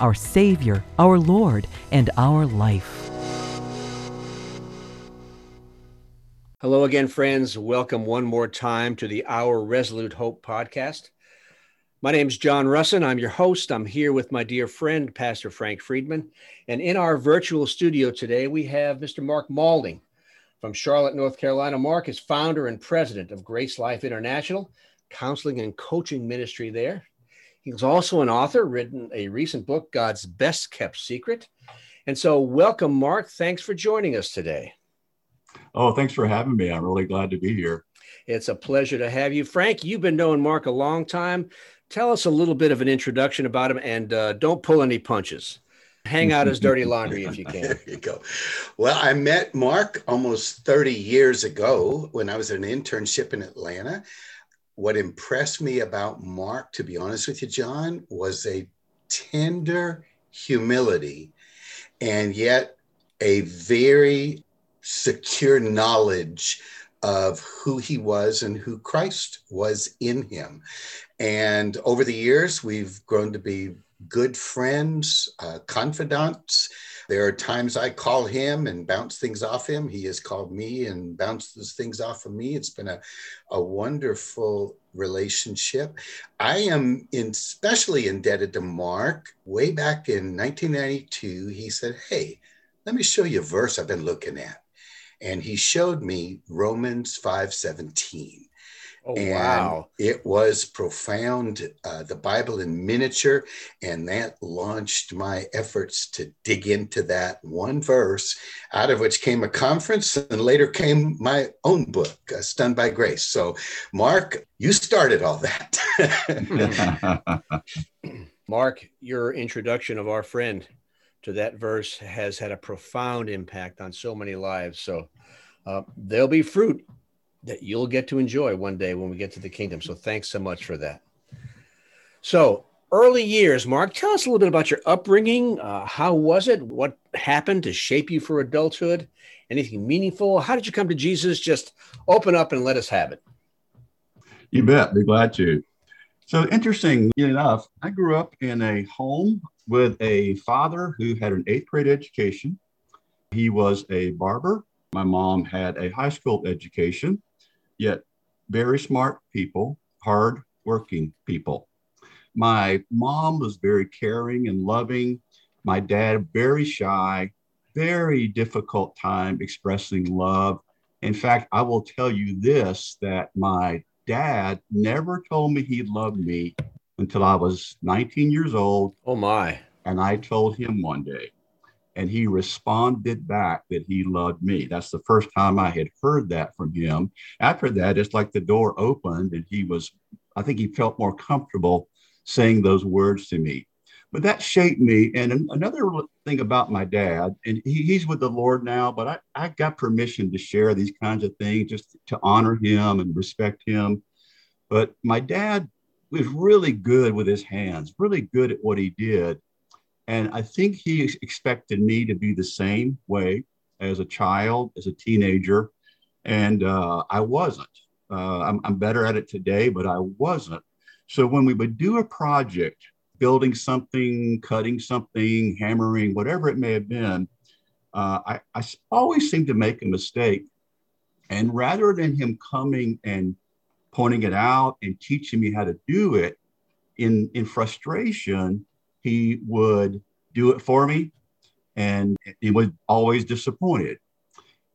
our Savior, our Lord, and our life. Hello again, friends. Welcome one more time to the Our Resolute Hope podcast. My name is John Russin. I'm your host. I'm here with my dear friend, Pastor Frank Friedmann. And in our virtual studio today, we have Mr. Mark Maulding from Charlotte, North Carolina. Mark is founder and president of Grace Life International, counseling and coaching ministry there. He's also an author, written a recent book, God's Best Kept Secret. And so, welcome, Mark. Thanks for joining us today. Oh, thanks for having me. I'm really glad to be here. It's a pleasure to have you. Frank, you've been knowing Mark a long time tell us a little bit of an introduction about him and uh, don't pull any punches. Hang out his dirty laundry if you can. there you go. Well, I met Mark almost 30 years ago when I was an internship in Atlanta. What impressed me about Mark, to be honest with you, John, was a tender humility and yet a very secure knowledge of who he was and who Christ was in him. And over the years, we've grown to be good friends, uh, confidants. There are times I call him and bounce things off him. He has called me and bounces things off of me. It's been a, a wonderful relationship. I am in, especially indebted to Mark. Way back in 1992, he said, Hey, let me show you a verse I've been looking at and he showed me Romans 5:17. Oh, and wow. It was profound, uh, the Bible in miniature, and that launched my efforts to dig into that one verse, out of which came a conference, and later came my own book, uh, Stunned by Grace. So, Mark, you started all that. Mark, your introduction of our friend to that verse has had a profound impact on so many lives. So uh, there'll be fruit that you'll get to enjoy one day when we get to the kingdom. So thanks so much for that. So early years, Mark, tell us a little bit about your upbringing. Uh, how was it? What happened to shape you for adulthood? Anything meaningful? How did you come to Jesus? Just open up and let us have it. You bet. Be glad to. So interesting enough, I grew up in a home with a father who had an eighth grade education. He was a barber. My mom had a high school education, yet very smart people, hard working people. My mom was very caring and loving. My dad, very shy, very difficult time expressing love. In fact, I will tell you this that my dad never told me he loved me until I was 19 years old. Oh, my. And I told him one day, and he responded back that he loved me. That's the first time I had heard that from him. After that, it's like the door opened and he was, I think he felt more comfortable saying those words to me. But that shaped me. And another thing about my dad, and he, he's with the Lord now, but I, I got permission to share these kinds of things just to honor him and respect him. But my dad was really good with his hands, really good at what he did. And I think he expected me to be the same way as a child, as a teenager. And uh, I wasn't. Uh, I'm, I'm better at it today, but I wasn't. So when we would do a project, building something, cutting something, hammering, whatever it may have been, uh, I, I always seemed to make a mistake. And rather than him coming and pointing it out and teaching me how to do it in in frustration he would do it for me. And he was always disappointed.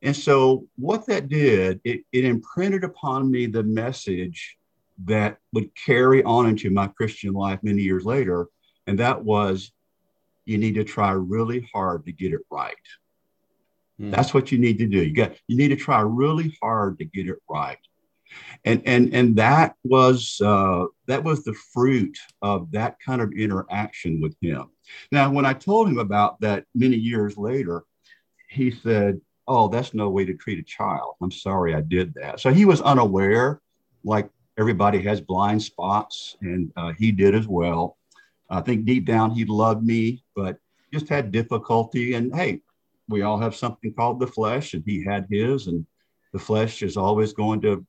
And so what that did it, it imprinted upon me the message that would carry on into my christian life many years later. And that was you need to try really hard to get it right. Hmm. that's what you need to do. You got you need to try really hard to get it right and and and that was uh, that was the fruit of that kind of interaction with him. Now, when I told him about that many years later, he said, "Oh, that's no way to treat a child. I'm sorry I did that." So he was unaware, like everybody has blind spots, and uh, he did as well. I think deep down he loved me, but just had difficulty. And hey, we all have something called the flesh, and he had his, and the flesh is always going to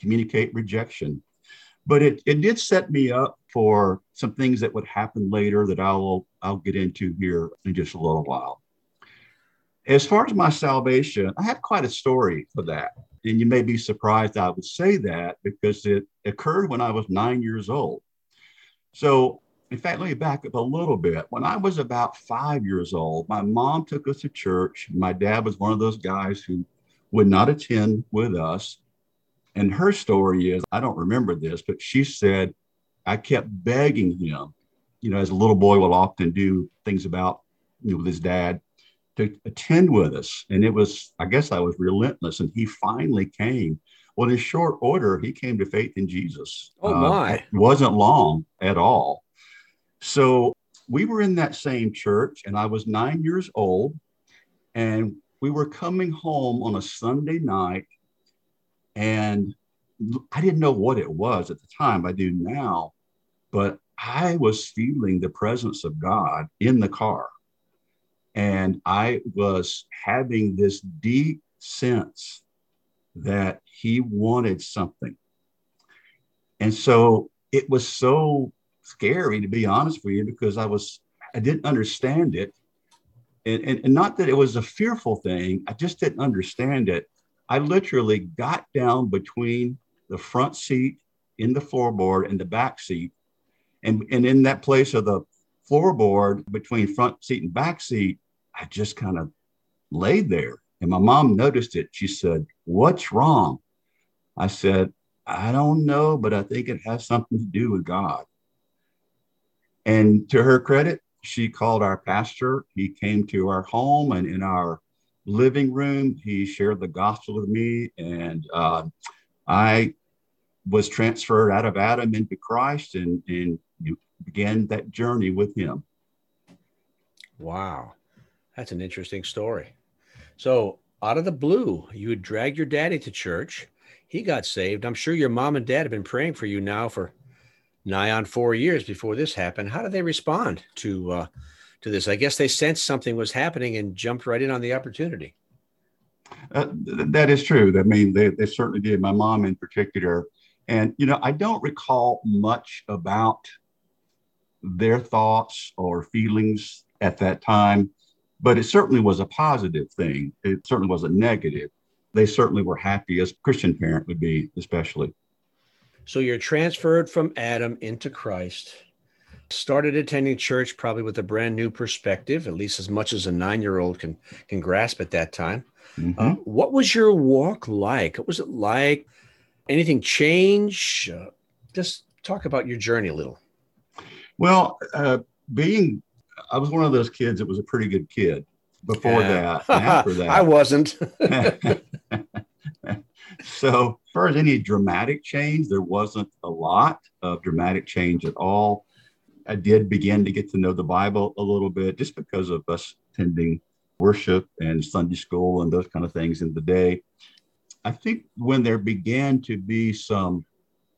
communicate rejection. But it, it did set me up for some things that would happen later that I'll I'll get into here in just a little while. As far as my salvation, I have quite a story for that. And you may be surprised I would say that because it occurred when I was nine years old. So, in fact, let me back up a little bit. When I was about five years old, my mom took us to church. My dad was one of those guys who would not attend with us. And her story is I don't remember this, but she said, I kept begging him, you know, as a little boy will often do things about, you know, with his dad to attend with us. And it was, I guess I was relentless. And he finally came. Well, in short order, he came to faith in Jesus. Oh, my. Uh, it wasn't long at all. So we were in that same church, and I was nine years old. And we were coming home on a Sunday night and I didn't know what it was at the time. I do now, but I was feeling the presence of God in the car. And I was having this deep sense that He wanted something. And so it was so scary, to be honest with you, because I was, I didn't understand it. And, and, and not that it was a fearful thing, I just didn't understand it. I literally got down between the front seat in the floorboard and the back seat. And, and in that place of the floorboard between front seat and back seat, I just kind of laid there. And my mom noticed it. She said, What's wrong? I said, I don't know, but I think it has something to do with God. And to her credit, she called our pastor. He came to our home and in our living room. He shared the gospel with me, and uh, I was transferred out of Adam into Christ and, and began that journey with him. Wow. That's an interesting story. So, out of the blue, you would drag your daddy to church. He got saved. I'm sure your mom and dad have been praying for you now for nigh on four years before this happened. How did they respond to uh, to this? I guess they sensed something was happening and jumped right in on the opportunity. Uh, th- that is true. I mean, they, they certainly did. My mom, in particular, and you know, I don't recall much about their thoughts or feelings at that time, but it certainly was a positive thing. It certainly was a negative. They certainly were happy, as Christian parent would be, especially. So you're transferred from Adam into Christ started attending church probably with a brand new perspective, at least as much as a nine year old can can grasp at that time. Mm-hmm. Uh, what was your walk like? What was it like? Anything change? Uh, just talk about your journey a little. Well, uh, being, I was one of those kids that was a pretty good kid before that. after that, I wasn't. so, as far as any dramatic change, there wasn't a lot of dramatic change at all. I did begin to get to know the Bible a little bit just because of us attending worship and Sunday school and those kind of things in the day. I think when there began to be some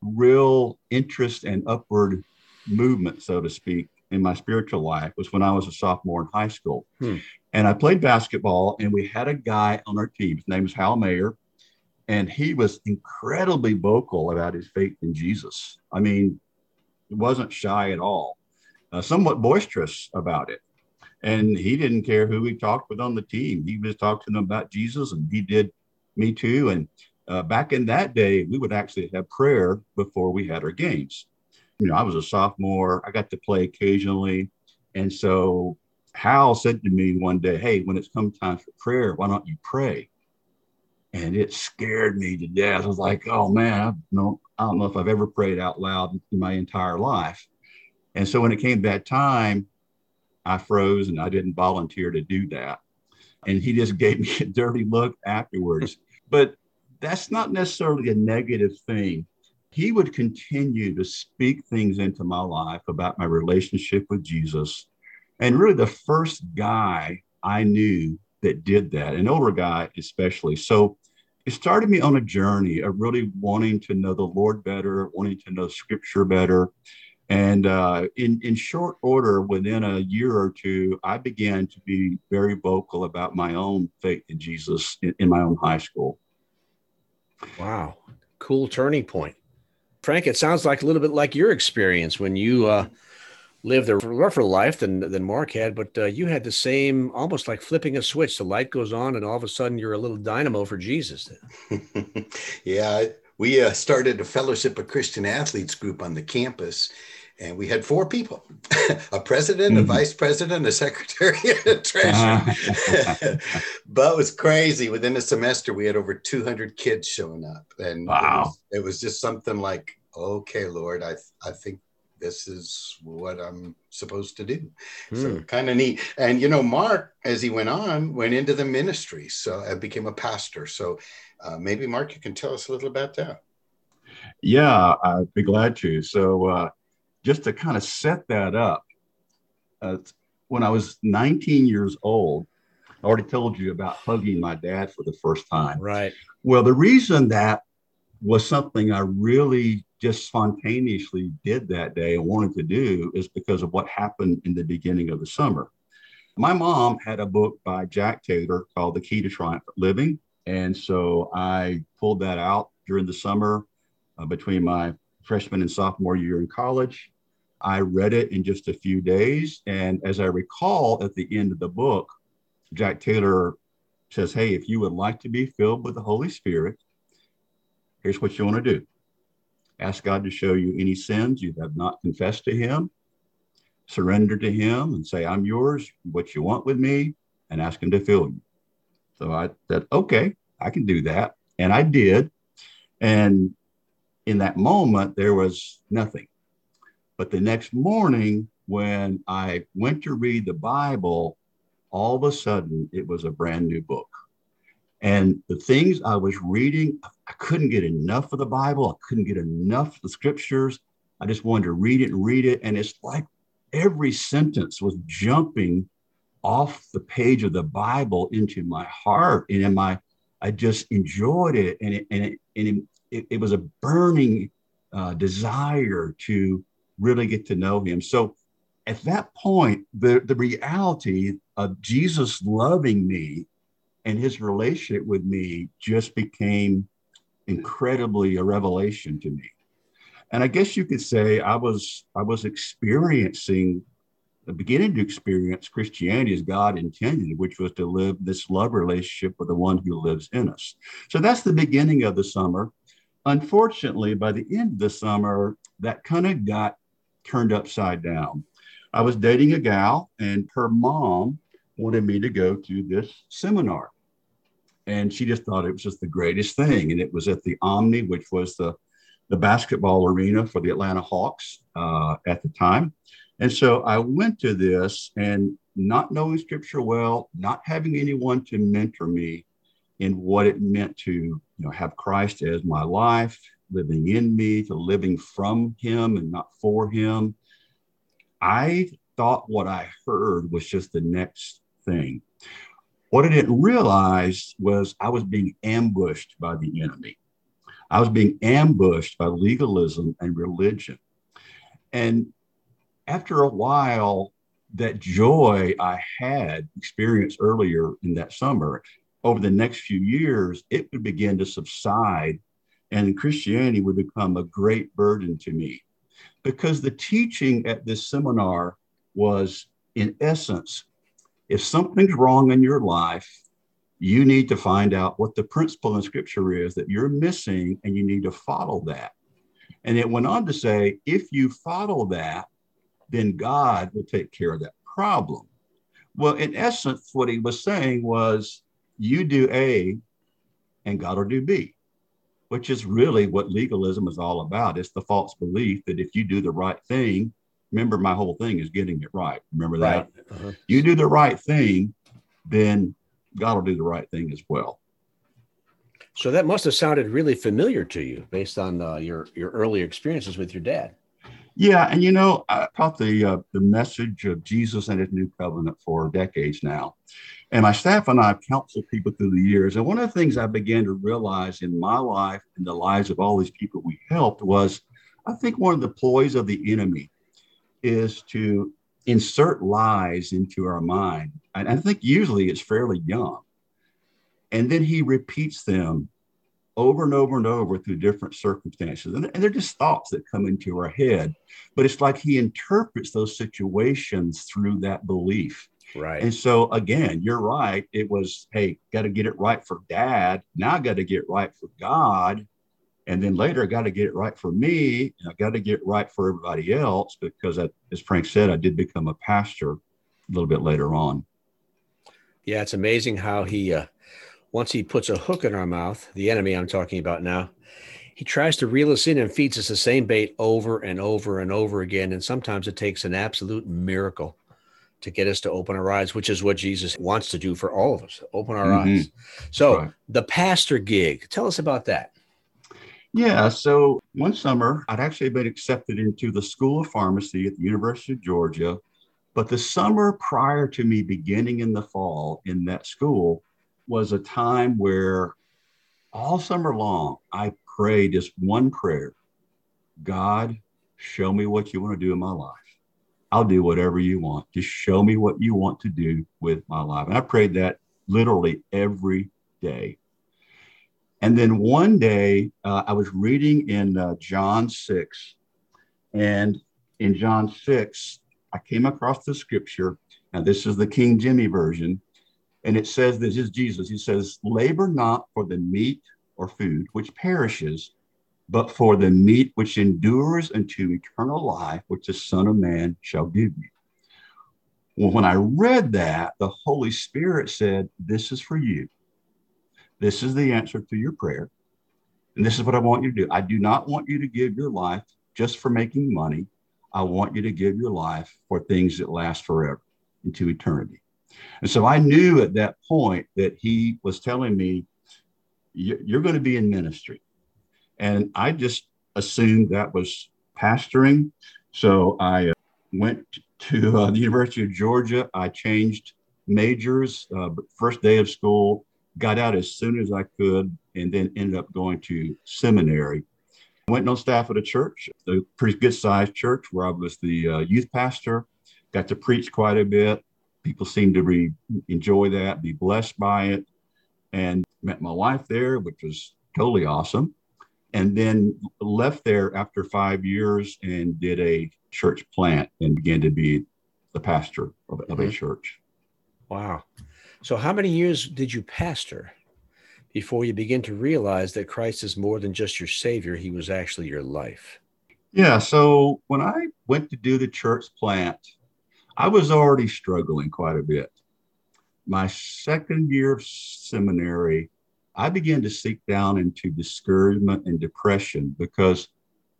real interest and upward movement, so to speak, in my spiritual life was when I was a sophomore in high school. Hmm. And I played basketball, and we had a guy on our team. His name was Hal Mayer, and he was incredibly vocal about his faith in Jesus. I mean, he wasn't shy at all uh, somewhat boisterous about it. And he didn't care who he talked with on the team. He was talking about Jesus, and he did me too. And uh, back in that day, we would actually have prayer before we had our games. You know, I was a sophomore. I got to play occasionally, and so Hal said to me one day, "Hey, when it's come time for prayer, why don't you pray?" And it scared me to death. I was like, "Oh man, I don't, I don't know if I've ever prayed out loud in my entire life." And so when it came that time, I froze and I didn't volunteer to do that. And he just gave me a dirty look afterwards. but that's not necessarily a negative thing. He would continue to speak things into my life about my relationship with Jesus. And really, the first guy I knew that did that, an older guy especially. So it started me on a journey of really wanting to know the Lord better, wanting to know Scripture better. And uh, in, in short order, within a year or two, I began to be very vocal about my own faith in Jesus in, in my own high school. Wow. Cool turning point. Frank, it sounds like a little bit like your experience when you uh, lived a rougher life than than Mark had, but uh, you had the same, almost like flipping a switch. The light goes on, and all of a sudden, you're a little dynamo for Jesus. yeah, we uh, started a Fellowship of Christian Athletes group on the campus, and we had four people a president mm-hmm. a vice president a secretary and a treasurer but it was crazy within a semester we had over 200 kids showing up and wow. it, was, it was just something like okay lord i i think this is what I'm supposed to do. Hmm. So kind of neat. And you know, Mark, as he went on, went into the ministry, so I became a pastor. So uh, maybe Mark, you can tell us a little about that. Yeah, I'd be glad to. So uh, just to kind of set that up, uh, when I was 19 years old, I already told you about hugging my dad for the first time. Right. Well, the reason that was something I really just spontaneously did that day and wanted to do is because of what happened in the beginning of the summer. My mom had a book by Jack Taylor called The Key to Triumphant Living. And so I pulled that out during the summer uh, between my freshman and sophomore year in college. I read it in just a few days. And as I recall at the end of the book, Jack Taylor says, Hey, if you would like to be filled with the Holy Spirit, here's what you want to do ask God to show you any sins you have not confessed to Him, surrender to Him and say, I'm yours, what you want with me, and ask Him to fill you. So I said, Okay, I can do that. And I did. And in that moment, there was nothing. But the next morning, when I went to read the Bible, all of a sudden it was a brand new book. And the things I was reading, I couldn't get enough of the Bible. I couldn't get enough of the scriptures. I just wanted to read it and read it. And it's like every sentence was jumping off the page of the Bible into my heart and in my, I just enjoyed it. And it, and it, and it, it, it was a burning uh, desire to really get to know him. So at that point, the, the reality of Jesus loving me and his relationship with me just became incredibly a revelation to me. And I guess you could say I was I was experiencing the beginning to experience Christianity as God intended, which was to live this love relationship with the one who lives in us. So that's the beginning of the summer. Unfortunately, by the end of the summer, that kind of got turned upside down. I was dating a gal, and her mom wanted me to go to this seminar. And she just thought it was just the greatest thing. And it was at the Omni, which was the, the basketball arena for the Atlanta Hawks uh, at the time. And so I went to this and not knowing scripture well, not having anyone to mentor me in what it meant to you know, have Christ as my life, living in me, to living from him and not for him. I thought what I heard was just the next thing. What I didn't realize was I was being ambushed by the enemy. I was being ambushed by legalism and religion. And after a while, that joy I had experienced earlier in that summer, over the next few years, it would begin to subside and Christianity would become a great burden to me because the teaching at this seminar was, in essence, if something's wrong in your life, you need to find out what the principle in scripture is that you're missing and you need to follow that. And it went on to say, if you follow that, then God will take care of that problem. Well, in essence, what he was saying was, you do A and God will do B which is really what legalism is all about. It's the false belief that if you do the right thing, remember my whole thing is getting it right. Remember that? Right. Uh-huh. You do the right thing, then God will do the right thing as well. So that must have sounded really familiar to you based on uh, your your earlier experiences with your dad. Yeah, and you know, I taught the uh, the message of Jesus and His new covenant for decades now, and my staff and I have counseled people through the years. And one of the things I began to realize in my life and the lives of all these people we helped was, I think one of the ploys of the enemy is to insert lies into our mind, and I think usually it's fairly young, and then he repeats them over and over and over through different circumstances. And, and they're just thoughts that come into our head. But it's like he interprets those situations through that belief. Right. And so, again, you're right. It was, hey, got to get it right for dad. Now I got to get right for God. And then later, I got to get it right for me. And I got to get right for everybody else because, I, as Frank said, I did become a pastor a little bit later on. Yeah, it's amazing how he, uh, once he puts a hook in our mouth, the enemy I'm talking about now, he tries to reel us in and feeds us the same bait over and over and over again. And sometimes it takes an absolute miracle to get us to open our eyes, which is what Jesus wants to do for all of us open our mm-hmm. eyes. So, right. the pastor gig, tell us about that. Yeah. So, one summer, I'd actually been accepted into the School of Pharmacy at the University of Georgia. But the summer prior to me beginning in the fall in that school, was a time where all summer long I prayed just one prayer God, show me what you want to do in my life. I'll do whatever you want. Just show me what you want to do with my life. And I prayed that literally every day. And then one day uh, I was reading in uh, John 6. And in John 6, I came across the scripture. Now, this is the King Jimmy version. And it says, this is Jesus. He says, labor not for the meat or food which perishes, but for the meat which endures unto eternal life, which the Son of Man shall give you. Well, when I read that, the Holy Spirit said, This is for you. This is the answer to your prayer. And this is what I want you to do. I do not want you to give your life just for making money. I want you to give your life for things that last forever into eternity. And so I knew at that point that he was telling me, You're going to be in ministry. And I just assumed that was pastoring. So I uh, went to uh, the University of Georgia. I changed majors, uh, first day of school, got out as soon as I could, and then ended up going to seminary. Went on staff at a church, a pretty good sized church where I was the uh, youth pastor, got to preach quite a bit people seemed to enjoy that, be blessed by it, and met my wife there, which was totally awesome. And then left there after five years and did a church plant and began to be the pastor of, of mm-hmm. a church. Wow. So, how many years did you pastor before you begin to realize that Christ is more than just your Savior? He was actually your life. Yeah. So, when I went to do the church plant, I was already struggling quite a bit. My second year of seminary, I began to sink down into discouragement and depression because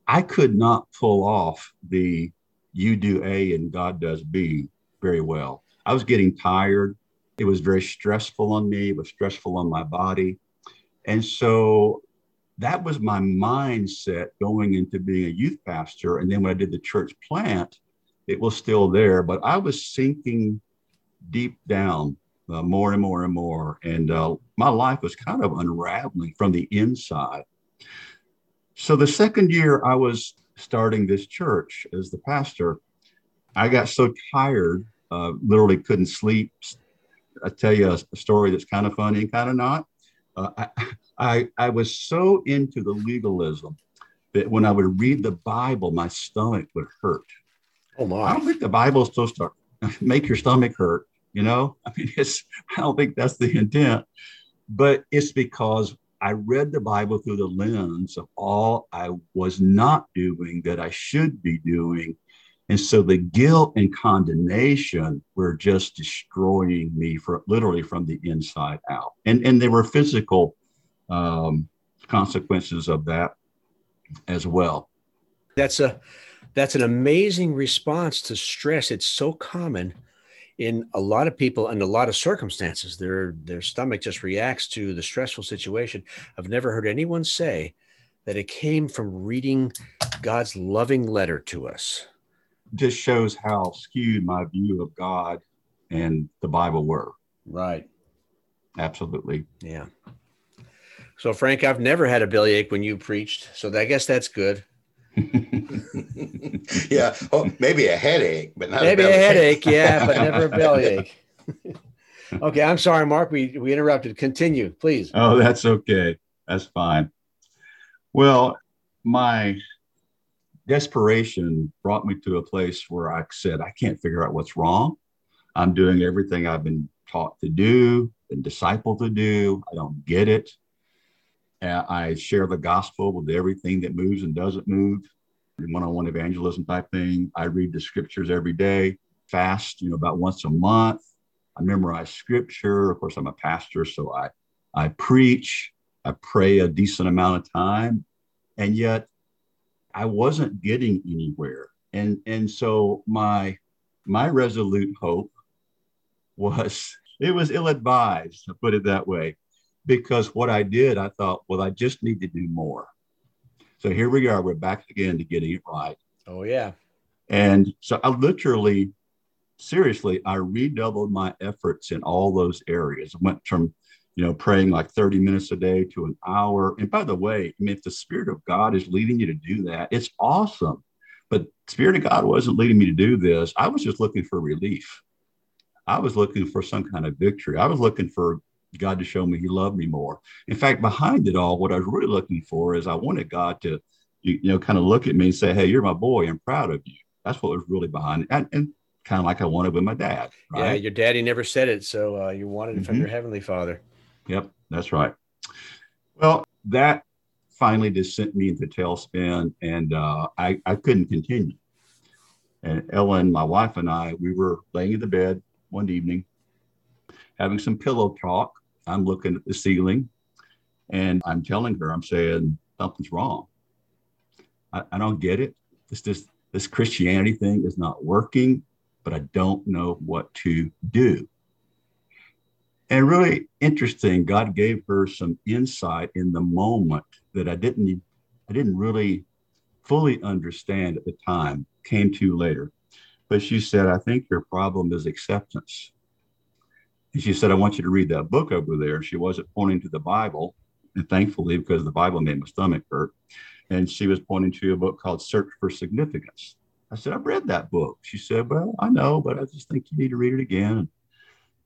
I could not pull off the you do A and God does B very well. I was getting tired. It was very stressful on me, it was stressful on my body. And so that was my mindset going into being a youth pastor. And then when I did the church plant, it was still there, but I was sinking deep down uh, more and more and more. And uh, my life was kind of unraveling from the inside. So the second year I was starting this church as the pastor, I got so tired, uh, literally couldn't sleep. I tell you a, a, story that's kind of funny and kind of not. Uh, I, I, I was so into the legalism that when I would read the Bible, my stomach would hurt. Oh my! I don't think the Bible is supposed to make your stomach hurt. You know, I mean, it's I don't think that's the intent, but it's because I read the Bible through the lens of all I was not doing that I should be doing. And so the guilt and condemnation were just destroying me for literally from the inside out. And, and there were physical um, consequences of that as well. That's a that's an amazing response to stress. It's so common in a lot of people and a lot of circumstances, their their stomach just reacts to the stressful situation. I've never heard anyone say that it came from reading God's loving letter to us. Just shows how skewed my view of God and the Bible were. Right. Absolutely. Yeah. So, Frank, I've never had a bellyache when you preached. So, I guess that's good. yeah. Oh, maybe a headache, but not maybe a, a headache. Yeah, but never a bellyache. okay. I'm sorry, Mark. We, we interrupted. Continue, please. Oh, that's okay. That's fine. Well, my desperation brought me to a place where I said, I can't figure out what's wrong. I'm doing everything I've been taught to do, and discipled to do. I don't get it. Uh, I share the gospel with everything that moves and doesn't move, one on one evangelism type thing. I read the scriptures every day, fast, you know, about once a month. I memorize scripture. Of course, I'm a pastor, so I, I preach, I pray a decent amount of time. And yet I wasn't getting anywhere. And, and so my, my resolute hope was it was ill advised, to put it that way because what I did, I thought, well, I just need to do more. So here we are. We're back again to getting it right. Oh, yeah. And so I literally, seriously, I redoubled my efforts in all those areas. I went from, you know, praying like 30 minutes a day to an hour. And by the way, I mean, if the Spirit of God is leading you to do that, it's awesome. But Spirit of God wasn't leading me to do this. I was just looking for relief. I was looking for some kind of victory. I was looking for God to show me he loved me more. In fact, behind it all, what I was really looking for is I wanted God to, you, you know, kind of look at me and say, Hey, you're my boy. I'm proud of you. That's what was really behind it. And, and kind of like I wanted with my dad. Right? Yeah. Your daddy never said it. So uh, you wanted it mm-hmm. from your heavenly father. Yep. That's right. Well, that finally just sent me into tailspin and uh, I, I couldn't continue. And Ellen, my wife and I, we were laying in the bed one evening having some pillow talk I'm looking at the ceiling and I'm telling her, I'm saying, something's wrong. I, I don't get it. This, this, this Christianity thing is not working, but I don't know what to do. And really interesting, God gave her some insight in the moment that I didn't, I didn't really fully understand at the time, came to later. But she said, I think your problem is acceptance. And she said, I want you to read that book over there. She wasn't pointing to the Bible. And thankfully, because the Bible made my stomach hurt. And she was pointing to a book called Search for Significance. I said, I've read that book. She said, Well, I know, but I just think you need to read it again.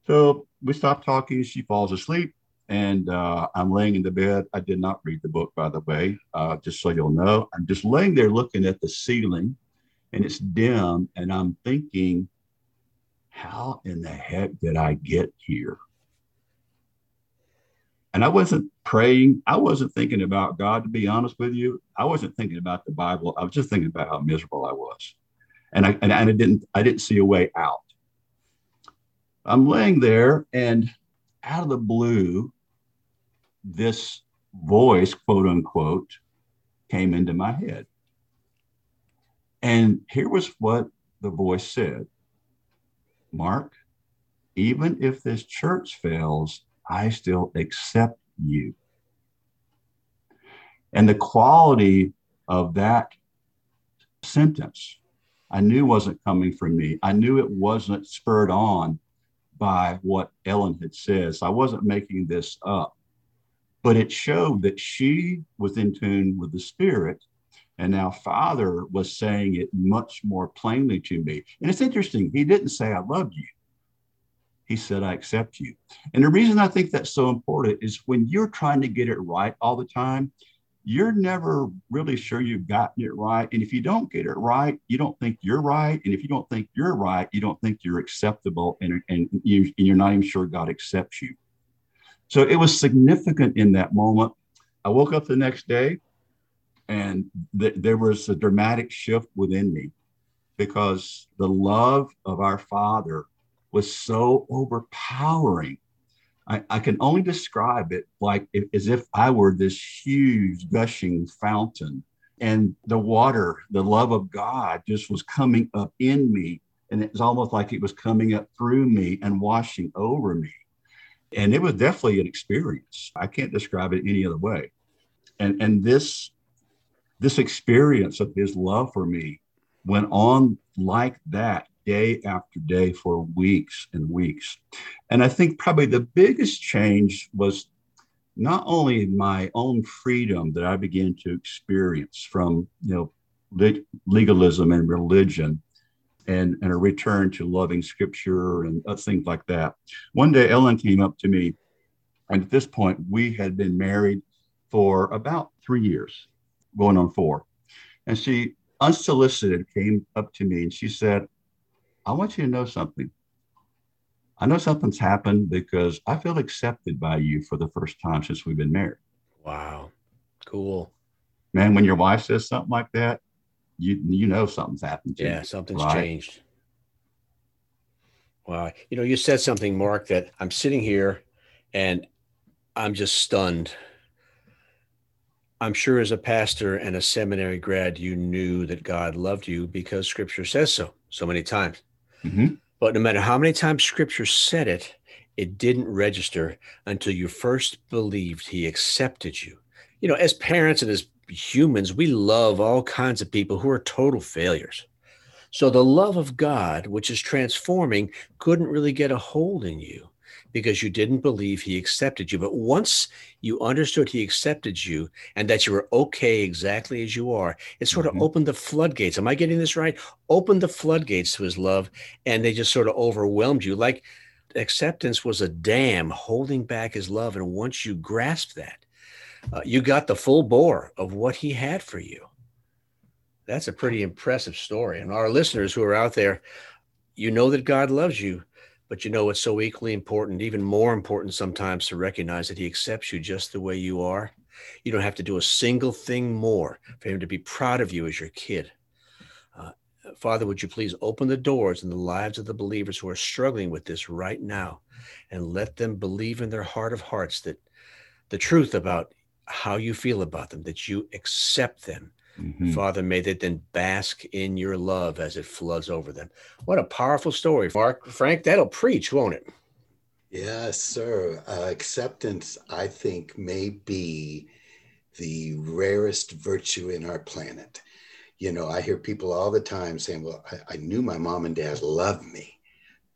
So we stopped talking. She falls asleep. And uh, I'm laying in the bed. I did not read the book, by the way, uh, just so you'll know. I'm just laying there looking at the ceiling and it's dim. And I'm thinking, how in the heck did I get here? And I wasn't praying. I wasn't thinking about God, to be honest with you. I wasn't thinking about the Bible. I was just thinking about how miserable I was. And I, and I didn't, I didn't see a way out. I'm laying there and out of the blue, this voice, quote unquote, came into my head. And here was what the voice said Mark, even if this church fails, I still accept you. And the quality of that sentence, I knew wasn't coming from me. I knew it wasn't spurred on by what Ellen had said. So I wasn't making this up. But it showed that she was in tune with the Spirit and now Father was saying it much more plainly to me. And it's interesting, he didn't say, I love you. He said, I accept you. And the reason I think that's so important is when you're trying to get it right all the time, you're never really sure you've gotten it right. And if you don't get it right, you don't think you're right. And if you don't think you're right, you don't think you're acceptable and, and, you, and you're not even sure God accepts you. So it was significant in that moment. I woke up the next day and th- there was a dramatic shift within me because the love of our Father was so overpowering. I, I can only describe it like if, as if I were this huge gushing fountain and the water, the love of God just was coming up in me And it was almost like it was coming up through me and washing over me. And it was definitely an experience. I can't describe it any other way. And, and this, this experience of his love for me went on like that day after day for weeks and weeks. And I think probably the biggest change was not only my own freedom that I began to experience from, you know, legalism and religion and, and a return to loving scripture and things like that. One day, Ellen came up to me, and at this point, we had been married for about three years, going on four. And she, unsolicited, came up to me and she said, I want you to know something. I know something's happened because I feel accepted by you for the first time since we've been married. Wow. Cool. Man, when your wife says something like that, you you know something's happened. yeah, you, something's right? changed. Wow. You know, you said something, Mark, that I'm sitting here and I'm just stunned. I'm sure as a pastor and a seminary grad, you knew that God loved you because scripture says so so many times. Mm-hmm. But no matter how many times scripture said it, it didn't register until you first believed he accepted you. You know, as parents and as humans, we love all kinds of people who are total failures. So the love of God, which is transforming, couldn't really get a hold in you because you didn't believe he accepted you. But once you understood he accepted you and that you were okay exactly as you are, it sort mm-hmm. of opened the floodgates. Am I getting this right? Opened the floodgates to his love and they just sort of overwhelmed you. Like acceptance was a dam holding back his love. And once you grasped that, uh, you got the full bore of what he had for you. That's a pretty impressive story. And our listeners who are out there, you know that God loves you but you know, it's so equally important, even more important sometimes, to recognize that He accepts you just the way you are. You don't have to do a single thing more for Him to be proud of you as your kid. Uh, Father, would you please open the doors in the lives of the believers who are struggling with this right now and let them believe in their heart of hearts that the truth about how you feel about them, that you accept them Mm-hmm. Father, may they then bask in your love as it floods over them. What a powerful story, Mark. Frank, that'll preach, won't it? Yes, sir. Uh, acceptance, I think, may be the rarest virtue in our planet. You know, I hear people all the time saying, Well, I, I knew my mom and dad loved me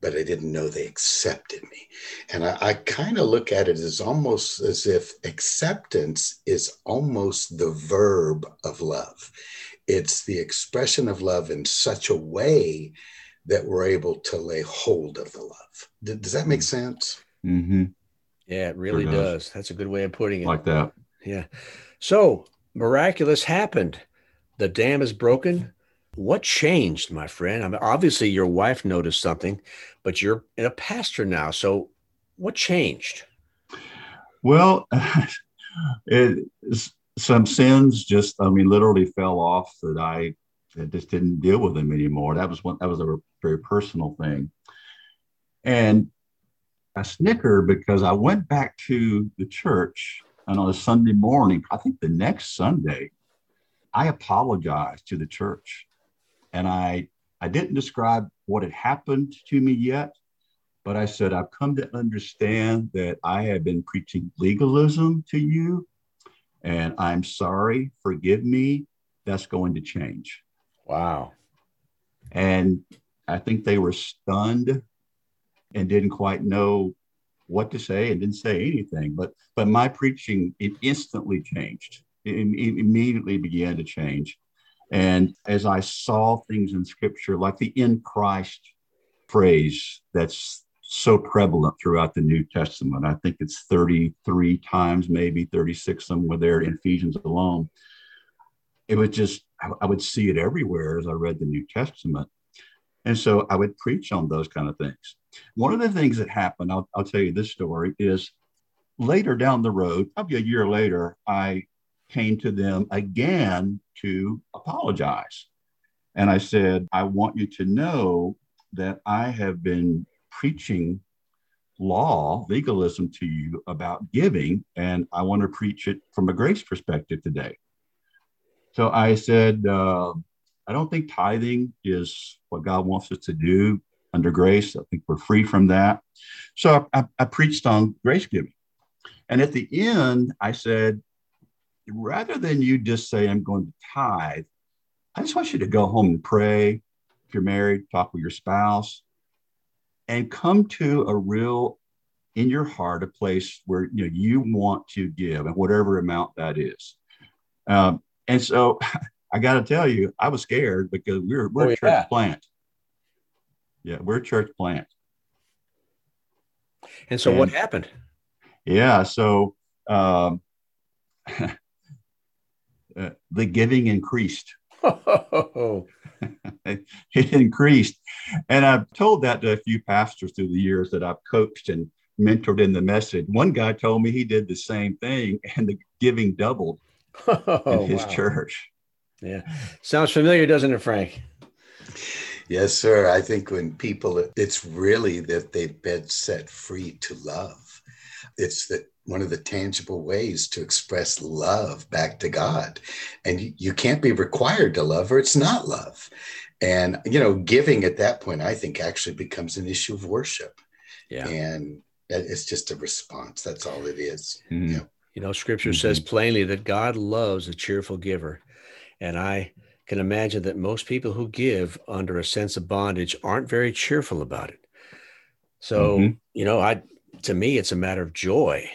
but I didn't know they accepted me. And I, I kind of look at it as almost as if acceptance is almost the verb of love. It's the expression of love in such a way that we're able to lay hold of the love. Does that make sense? Mm-hmm. Yeah, it really does. does. That's a good way of putting it. Like that. Yeah. So miraculous happened. The dam is broken what changed, my friend? I mean, obviously, your wife noticed something, but you're in a pastor now. So, what changed? Well, it, some sins just, I mean, literally fell off that I just didn't deal with them anymore. That was one. That was a very personal thing, and I snicker because I went back to the church and on a Sunday morning, I think the next Sunday, I apologized to the church and I I didn't describe what had happened to me yet, but I said I've come to understand that I have been preaching legalism to you, and I'm sorry. Forgive me. That's going to change. Wow. And I think they were stunned and didn't quite know what to say and didn't say anything. But but my preaching it instantly changed. It, it immediately began to change. And as I saw things in scripture, like the in Christ phrase that's so prevalent throughout the New Testament, I think it's 33 times, maybe 36 somewhere there in Ephesians alone. It was just, I would see it everywhere as I read the New Testament. And so I would preach on those kind of things. One of the things that happened, I'll, I'll tell you this story, is later down the road, probably a year later, I came to them again to apologize. And I said, I want you to know that I have been preaching law, legalism to you about giving, and I want to preach it from a grace perspective today. So I said, uh, I don't think tithing is what God wants us to do under grace. I think we're free from that. So I, I preached on grace giving. And at the end, I said, rather than you just say, I'm going to tithe, I just want you to go home and pray. If you're married, talk with your spouse and come to a real in your heart a place where you know you want to give and whatever amount that is um, and so i got to tell you i was scared because we're we're oh, a church yeah. plant yeah we're a church plant and so and, what happened yeah so um, uh, the giving increased it increased and i've told that to a few pastors through the years that i've coached and mentored in the message. One guy told me he did the same thing and the giving doubled oh, in his wow. church. Yeah. Sounds familiar, doesn't it, Frank? Yes, sir. I think when people, it's really that they've been set free to love. It's that one of the tangible ways to express love back to God. And you, you can't be required to love or it's not love. And, you know, giving at that point, I think actually becomes an issue of worship. Yeah. And it's just a response. That's all it is. Mm-hmm. Yeah. You know, scripture mm-hmm. says plainly that God loves a cheerful giver. And I can imagine that most people who give under a sense of bondage aren't very cheerful about it. So, mm-hmm. you know, I to me, it's a matter of joy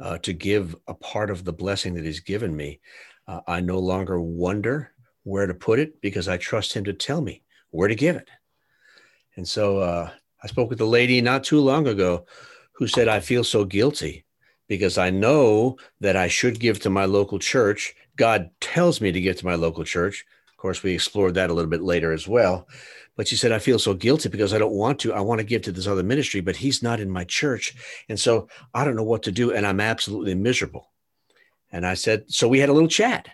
uh, to give a part of the blessing that He's given me. Uh, I no longer wonder where to put it because I trust Him to tell me where to give it. And so uh, I spoke with a lady not too long ago who said, I feel so guilty because I know that I should give to my local church. God tells me to give to my local church. Of course, we explored that a little bit later as well. But she said, I feel so guilty because I don't want to. I want to give to this other ministry, but he's not in my church. And so I don't know what to do. And I'm absolutely miserable. And I said, So we had a little chat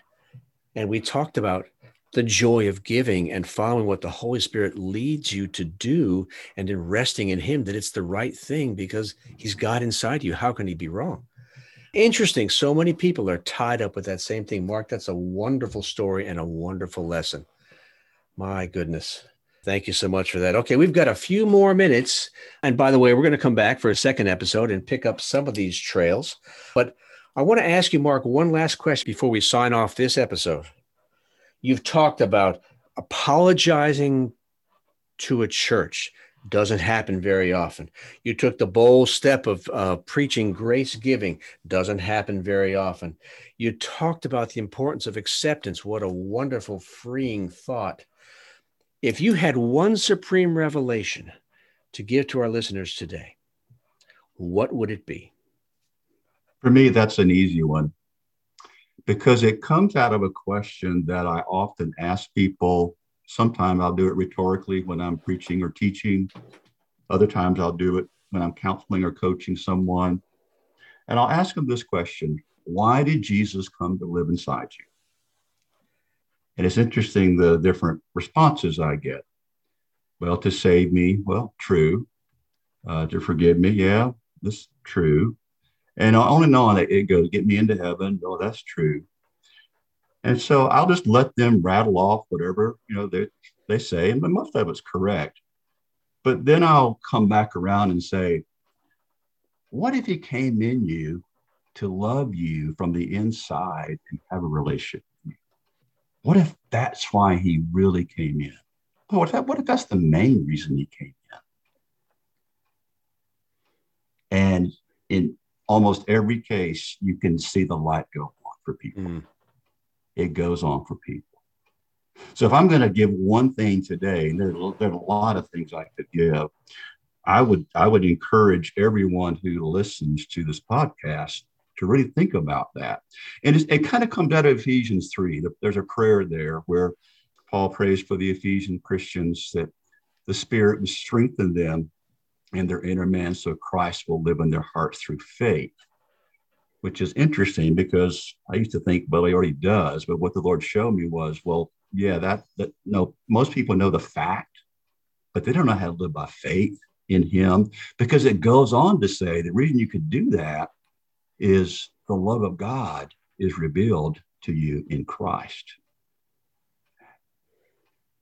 and we talked about the joy of giving and following what the Holy Spirit leads you to do and in resting in Him that it's the right thing because He's God inside you. How can He be wrong? Interesting. So many people are tied up with that same thing. Mark, that's a wonderful story and a wonderful lesson. My goodness. Thank you so much for that. Okay, we've got a few more minutes. And by the way, we're going to come back for a second episode and pick up some of these trails. But I want to ask you, Mark, one last question before we sign off this episode you've talked about apologizing to a church doesn't happen very often. You took the bold step of uh, preaching grace giving, doesn't happen very often. You talked about the importance of acceptance. What a wonderful, freeing thought. If you had one supreme revelation to give to our listeners today, what would it be? For me, that's an easy one because it comes out of a question that I often ask people. Sometimes I'll do it rhetorically when I'm preaching or teaching. Other times I'll do it when I'm counseling or coaching someone. And I'll ask them this question Why did Jesus come to live inside you? And it's interesting the different responses I get. Well, to save me, well, true. Uh, to forgive me, yeah, this true. And on and on it goes, get me into heaven. Oh, that's true. And so I'll just let them rattle off whatever, you know, they, they say, and most of it's correct. But then I'll come back around and say, what if he came in you to love you from the inside and have a relationship? What if that's why he really came in? What if, what if that's the main reason he came in? And in almost every case, you can see the light go on for people. Mm. It goes on for people. So if I'm going to give one thing today, and there, there are a lot of things I could give, I would I would encourage everyone who listens to this podcast to really think about that. And it kind of comes out of Ephesians 3. There's a prayer there where Paul prays for the Ephesian Christians that the Spirit would strengthen them in their inner man so Christ will live in their hearts through faith, which is interesting because I used to think, well, he already does. But what the Lord showed me was, well, yeah, that, that no, most people know the fact, but they don't know how to live by faith in him because it goes on to say the reason you could do that is the love of God is revealed to you in Christ.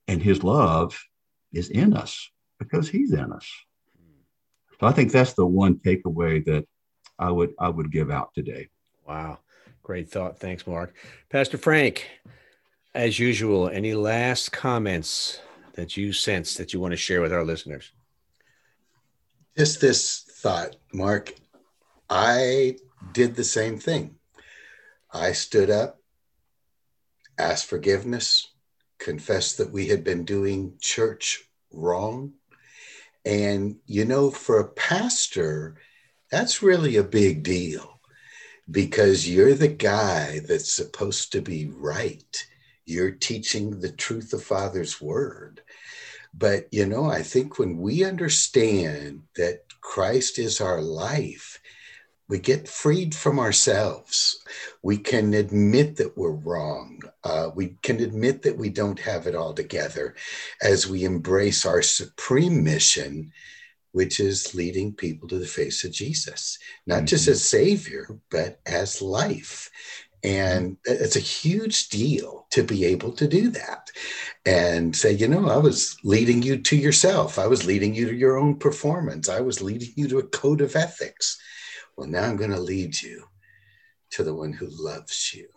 and his love is in us because he's in us. So I think that's the one takeaway that I would I would give out today. Wow. Great thought. Thanks, Mark. Pastor Frank, as usual, any last comments that you sense that you want to share with our listeners? Just this thought, Mark. I did the same thing. I stood up, asked forgiveness, confessed that we had been doing church wrong. And, you know, for a pastor, that's really a big deal because you're the guy that's supposed to be right. You're teaching the truth of Father's word. But, you know, I think when we understand that Christ is our life, we get freed from ourselves. We can admit that we're wrong. Uh, we can admit that we don't have it all together as we embrace our supreme mission, which is leading people to the face of Jesus, not mm-hmm. just as Savior, but as life. And it's a huge deal to be able to do that and say, you know, I was leading you to yourself. I was leading you to your own performance. I was leading you to a code of ethics. Well, now I'm going to lead you to the one who loves you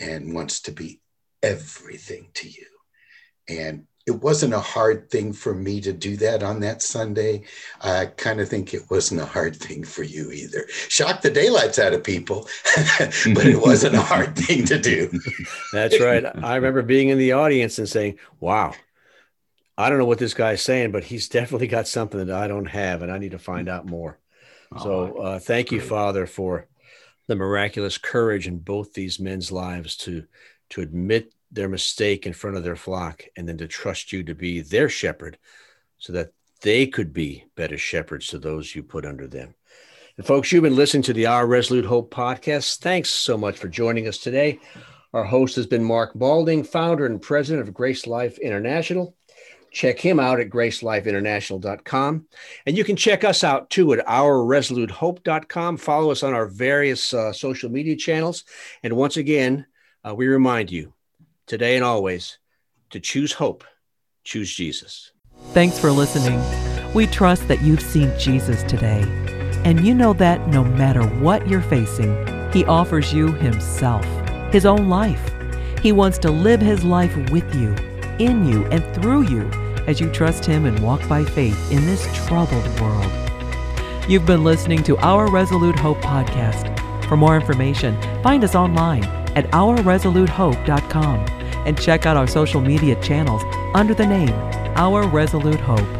and wants to be everything to you. And it wasn't a hard thing for me to do that on that Sunday. I kind of think it wasn't a hard thing for you either. Shock the daylights out of people, but it wasn't a hard thing to do. That's right. I remember being in the audience and saying, wow, I don't know what this guy's saying, but he's definitely got something that I don't have, and I need to find out more. So uh, thank you, Father, for the miraculous courage in both these men's lives to to admit their mistake in front of their flock and then to trust you to be their shepherd so that they could be better shepherds to those you put under them. And folks, you've been listening to the Our Resolute Hope podcast. Thanks so much for joining us today. Our host has been Mark Maulding, founder and president of Grace Life International. Check him out at gracelifeinternational.com. And you can check us out too at ourresolutehope.com. Follow us on our various uh, social media channels. And once again, uh, we remind you today and always to choose hope, choose Jesus. Thanks for listening. We trust that you've seen Jesus today. And you know that no matter what you're facing, He offers you Himself, His own life. He wants to live His life with you in you and through you as you trust Him and walk by faith in this troubled world. You've been listening to Our Resolute Hope podcast. For more information, find us online at ourresolutehope.com and check out our social media channels under the name Our Resolute Hope.